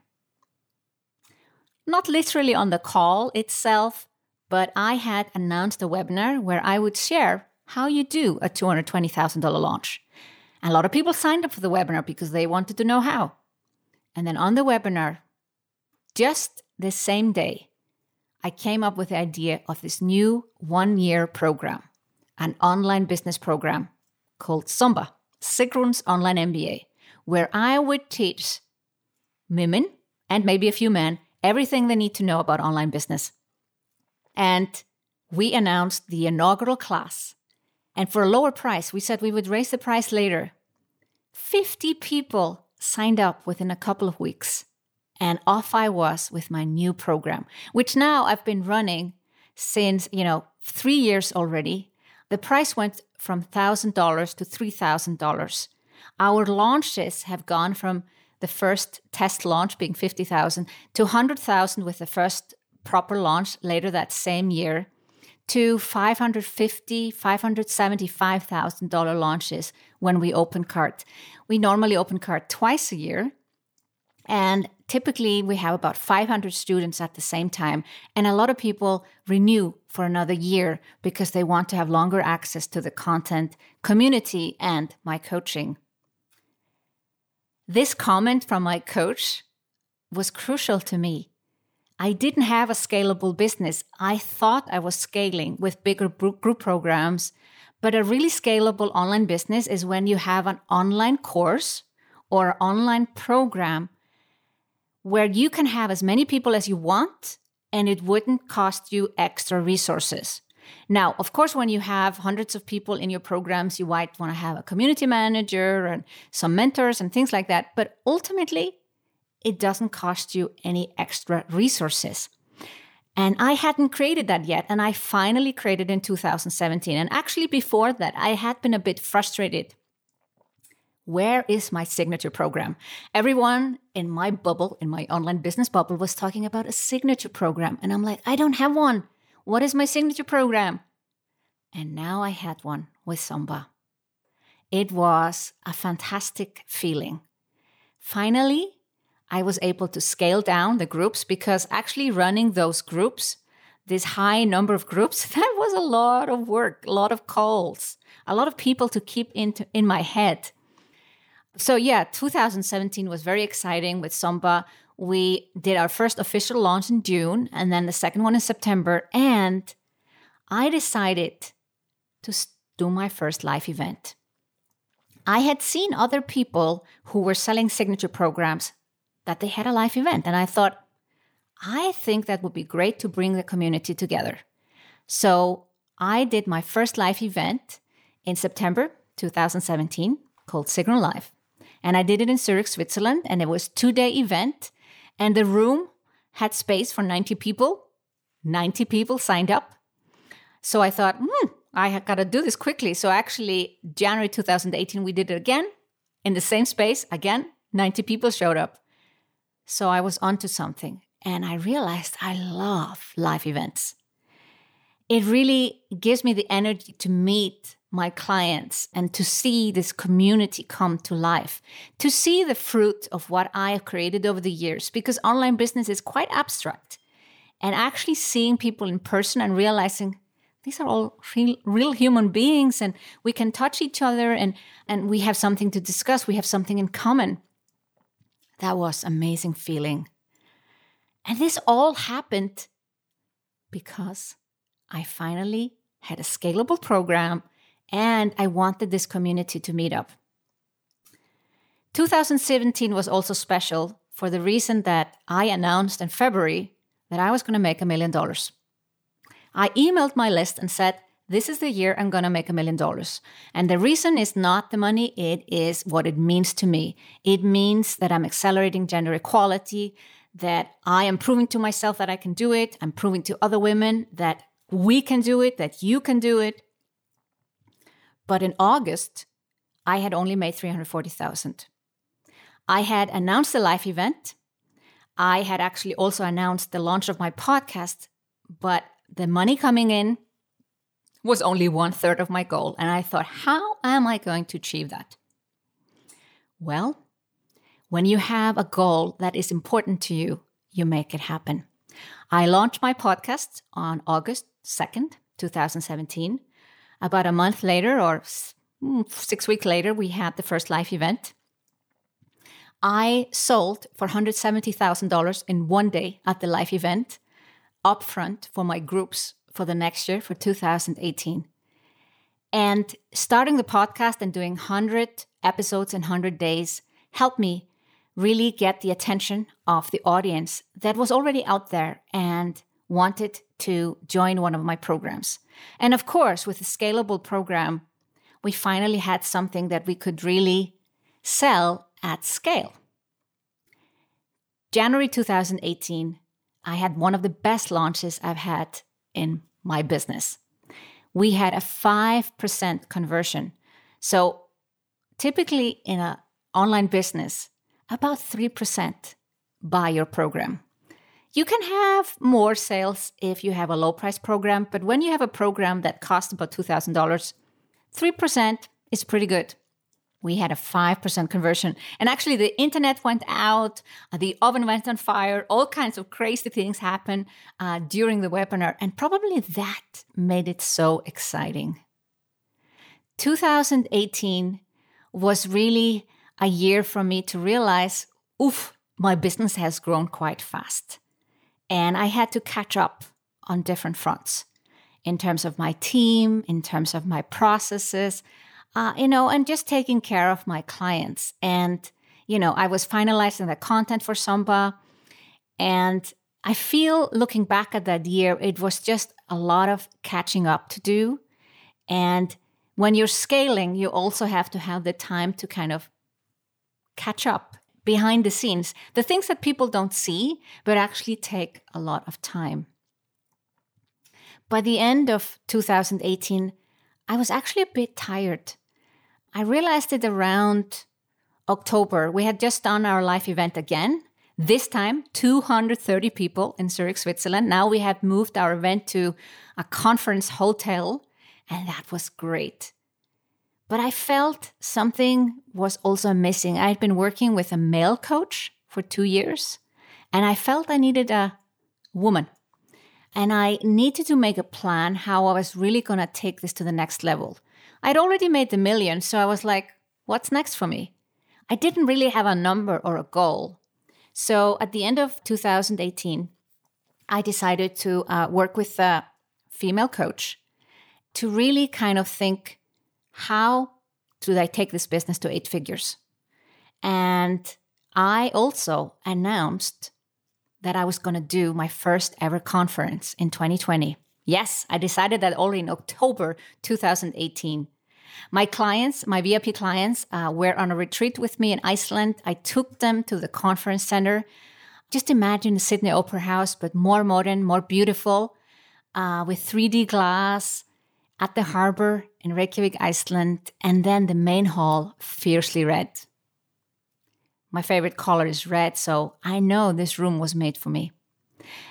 Not literally on the call itself, but I had announced a webinar where I would share how you do a $220,000 launch. And a lot of people signed up for the webinar because they wanted to know how. And then on the webinar, just the same day, I came up with the idea of this new one year program, an online business program called Sumba, Sigrun's Online MBA, where I would teach women and maybe a few men everything they need to know about online business. And we announced the inaugural class. And for a lower price, we said we would raise the price later. 50 people signed up within a couple of weeks. And off I was with my new program, which now I've been running since, you know, three years already. The price went from $1,000 to $3,000. Our launches have gone from the first test launch being 50,000 to 100,000 with the first proper launch later that same year to 550 $575,000 launches when we open cart. We normally open cart twice a year and typically we have about 500 students at the same time and a lot of people renew for another year because they want to have longer access to the content, community and my coaching. This comment from my coach was crucial to me. I didn't have a scalable business. I thought I was scaling with bigger group programs, but a really scalable online business is when you have an online course or online program where you can have as many people as you want and it wouldn't cost you extra resources. Now, of course, when you have hundreds of people in your programs, you might want to have a community manager and some mentors and things like that. But ultimately, it doesn't cost you any extra resources. And I hadn't created that yet. And I finally created in 2017. And actually, before that, I had been a bit frustrated. Where is my signature program? Everyone in my bubble, in my online business bubble, was talking about a signature program. And I'm like, I don't have one. What is my signature program? And now I had one with Sumba. It was a fantastic feeling. Finally, I was able to scale down the groups because actually running those groups, this high number of groups, that was a lot of work, a lot of calls, a lot of people to keep into, in my head. So, yeah, 2017 was very exciting with Sumba. we did our first official launch in June and then the second one in September. And I decided to do my first live event. I had seen other people who were selling signature programs that they had a live event. And I thought, I think that would be great to bring the community together. So I did my first live event in September 2017 called Signal Live. And I did it in Zurich, Switzerland. And it was two day event and the room had space for 90 people. 90 people signed up. So I thought, hmm, I got to do this quickly. So actually, January 2018, we did it again in the same space. Again, 90 people showed up. So I was onto something. And I realized I love live events. It really gives me the energy to meet my clients and to see this community come to life, to see the fruit of what I have created over the years, because online business is quite abstract. And actually seeing people in person and realizing these are all real, real human beings and we can touch each other and, and we have something to discuss, we have something in common. That was amazing feeling. And this all happened because I finally had a scalable program and I wanted this community to meet up. 2017 was also special for the reason that I announced in February that I was going to make a million dollars. I emailed my list and said, This is the year I'm going to make a million dollars. And the reason is not the money, it is what it means to me. It means that I'm accelerating gender equality, that I am proving to myself that I can do it. I'm proving to other women that we can do it, that you can do it. But in August, I had only made 340,000. I had announced the live event. I had actually also announced the launch of my podcast, but the money coming in was only one third of my goal. And I thought, how am I going to achieve that? Well, when you have a goal that is important to you, you make it happen. I launched my podcast on August 2nd, 2017. About a month later, or hmm, six weeks later, we had the first live event. I sold for $170,000 in one day at the live event upfront for my groups for the next year, for 2018. And starting the podcast and doing 100 episodes in 100 days helped me really get the attention of the audience that was already out there and wanted to join one of my programs. And of course, with a scalable program, we finally had something that we could really sell at scale. January 2018, I had one of the best launches I've had in my business. We had a 5% conversion. So typically in an online business, about 3% buy your program. You can have more sales if you have a low price program, but when you have a program that costs about $2,000, 3% is pretty good we had a 5% conversion. And actually, the internet went out, uh, the oven went on fire, all kinds of crazy things happened uh, during the webinar. And probably that made it so exciting. 2018 was really a year for me to realize oof, my business has grown quite fast. And I had to catch up on different fronts in terms of my team, in terms of my processes uh, you know, and just taking care of my clients. And, you know, I was finalizing the content for Sumba. And I feel looking back at that year, it was just a lot of catching up to do. And when you're scaling, you also have to have the time to kind of catch up behind the scenes, the things that people don't see, but actually take a lot of time. By the end of 2018, I was actually a bit tired I realized it around October. We had just done our live event again. This time, 230 people in Zurich, Switzerland. Now we have moved our event to a conference hotel, and that was great. But I felt something was also missing. I had been working with a male coach for two years, and I felt I needed a woman. And I needed to make a plan how I was really going to take this to the next level. I'd already made the million, so I was like, what's next for me? I didn't really have a number or a goal. So at the end of 2018, I decided to uh, work with a female coach to really kind of think how do I take this business to eight figures? And I also announced that I was going to do my first ever conference in 2020. Yes, I decided that already in October 2018. My clients, my VIP clients, uh, were on a retreat with me in Iceland. I took them to the conference center. Just imagine the Sydney Opera House, but more modern, more beautiful, uh, with 3D glass at the harbor in Reykjavik, Iceland, and then the main hall, fiercely red. My favorite color is red, so I know this room was made for me.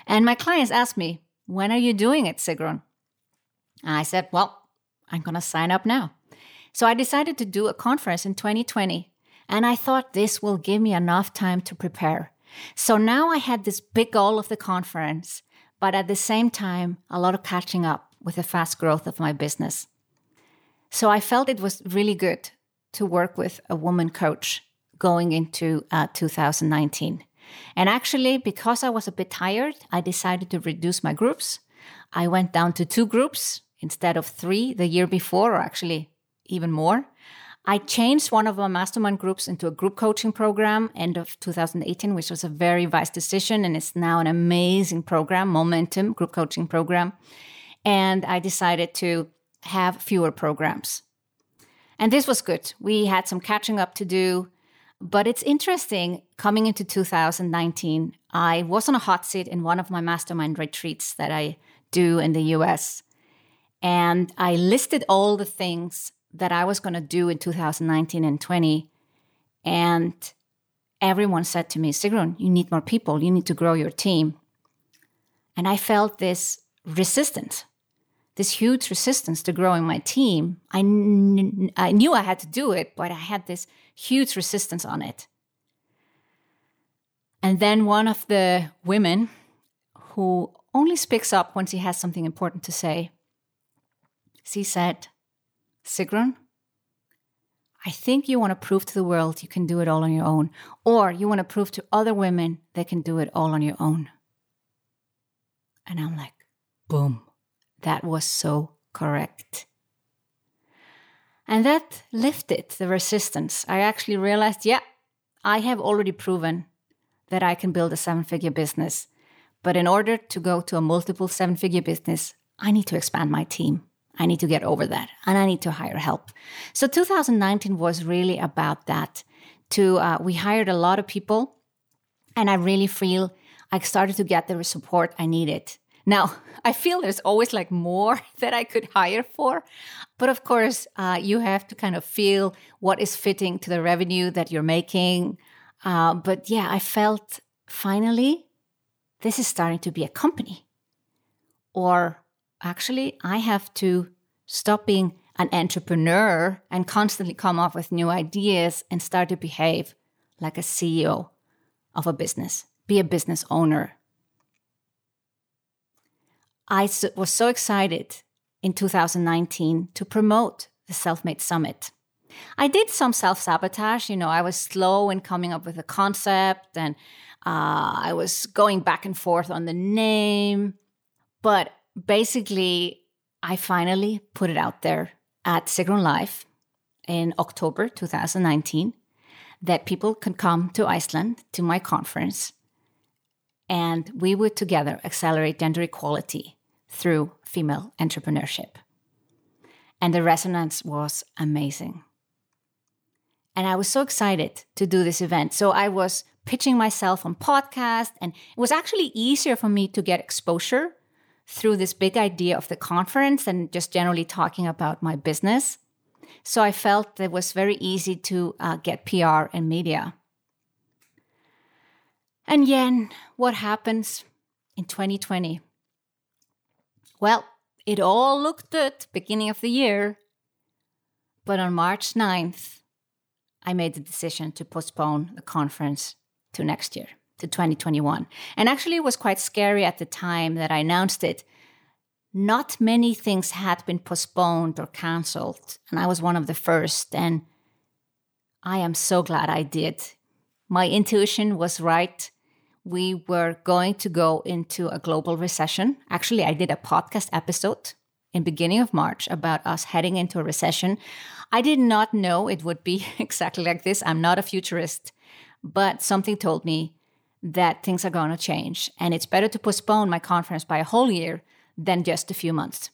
And my clients asked me, When are you doing it, Sigrun? I said, Well, I'm going to sign up now. So I decided to do a conference in 2020, and I thought this will give me enough time to prepare. So now I had this big goal of the conference, but at the same time, a lot of catching up with the fast growth of my business. So I felt it was really good to work with a woman coach going into uh, 2019. And actually, because I was a bit tired, I decided to reduce my groups. I went down to two groups instead of three the year before, or actually even more. I changed one of my mastermind groups into a group coaching program end of 2018, which was a very wise decision. And it's now an amazing program, Momentum Group Coaching Program. And I decided to have fewer programs. And this was good. We had some catching up to do. But it's interesting coming into 2019, I was on a hot seat in one of my mastermind retreats that I do in the US. And I listed all the things that I was going to do in 2019 and 20. And everyone said to me, Sigrun, you need more people. You need to grow your team. And I felt this resistance, this huge resistance to growing my team. I, kn- I knew I had to do it, but I had this huge resistance on it. And then one of the women who only speaks up when she has something important to say, she said, Sigrun, I think you want to prove to the world you can do it all on your own, or you want to prove to other women they can do it all on your own. And I'm like, boom, that was so correct. And that lifted the resistance. I actually realized, yeah, I have already proven that I can build a seven figure business. But in order to go to a multiple seven figure business, I need to expand my team. I need to get over that and I need to hire help. So 2019 was really about that. to uh, we hired a lot of people, and I really feel I started to get the support I needed. Now, I feel there's always like more that I could hire for. But of course, uh, you have to kind of feel what is fitting to the revenue that you're making. Uh, but yeah, I felt finally this is starting to be a company. Or actually, I have to stop being an entrepreneur and constantly come up with new ideas and start to behave like a CEO of a business, be a business owner I was so excited in 2019 to promote the Self Made Summit. I did some self sabotage. You know, I was slow in coming up with a concept and uh, I was going back and forth on the name. But basically, I finally put it out there at Sigrun Life in October 2019 that people could come to Iceland to my conference and we would together accelerate gender equality through female entrepreneurship. And the resonance was amazing. And I was so excited to do this event. So I was pitching myself on podcast and it was actually easier for me to get exposure through this big idea of the conference than just generally talking about my business. So I felt it was very easy to uh, get PR and media. And then what happens in 2020? Well, it all looked good beginning of the year. But on March 9th, I made the decision to postpone the conference to next year, to 2021. And actually, it was quite scary at the time that I announced it. Not many things had been postponed or canceled, and I was one of the first. And I am so glad I did. My intuition was right we were going to go into a global recession. Actually, I did a podcast episode in beginning of March about us heading into a recession. I did not know it would be exactly like this. I'm not a futurist, but something told me that things are going to change and it's better to postpone my conference by a whole year than just a few months.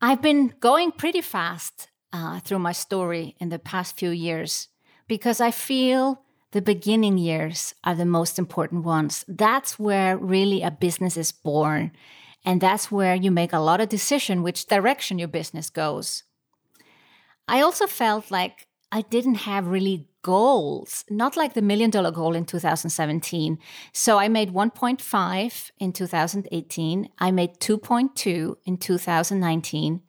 I've been going pretty fast uh, through my story in the past few years because I feel the beginning years are the most important ones. That's where really a business is born. And that's where you make a lot of decision which direction your business goes. I also felt like I didn't have really goals, not like the million dollar goal in 2017. So I made 1.5 in 2018. I made 2.2 in 2019.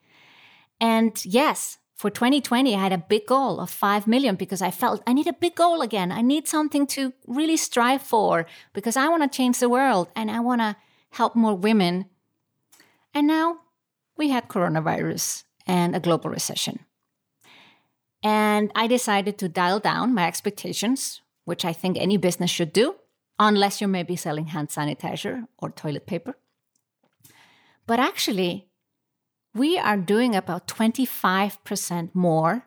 And yes, for 2020 i had a big goal of 5 million because i felt i need a big goal again. I need something to really strive for because i want to change the world and i want to help more women. And now we had coronavirus and a global recession. And i decided to dial down my expectations which i think any business should do unless you're maybe selling hand sanitizer or toilet paper. But actually we are doing about 25% more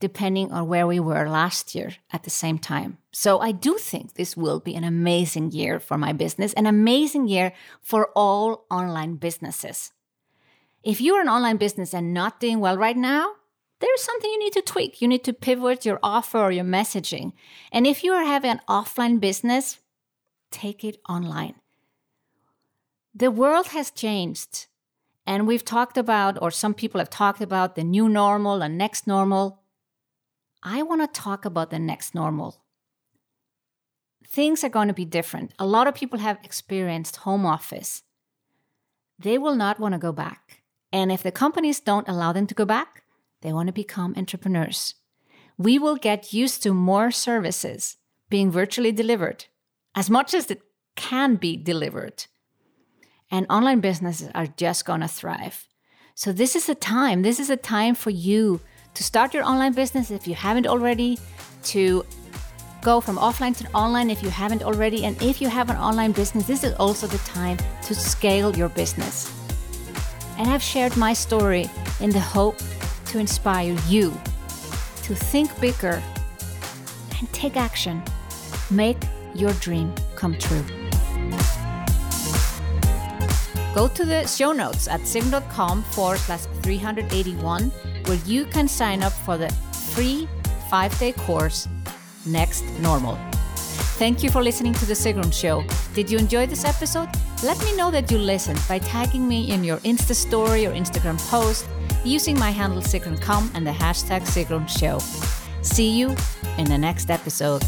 depending on where we were last year at the same time. So I do think this will be an amazing year for my business, an amazing year for all online businesses. If you're an online business and not doing well right now, there's something you need to tweak. You need to pivot your offer or your messaging. And if you are having an offline business, take it online. The world has changed and we've talked about, or some people have talked about, the new normal and next normal. I want to talk about the next normal. Things are going to be different. A lot of people have experienced home office. They will not want to go back. And if the companies don't allow them to go back, they want to become entrepreneurs. We will get used to more services being virtually delivered, as much as it can be delivered and online businesses are just going to thrive. So, this is a time, this is a time for you to start your online business if you haven't already, to go from offline to online if you haven't already. And if you have an online business, this is also the time to scale your business. And I've shared my story in the hope to inspire you to think bigger and take action. Make your dream come true. Go to the show notes at sigrun.com forward slash 381, where you can sign up for the free five day course, Next Normal. Thank you for listening to The Sigrun Show. Did you enjoy this episode? Let me know that you listened by tagging me in your Insta story or Instagram post using my handle SigrunCom and the hashtag Sigrun Show. See you in the next episode.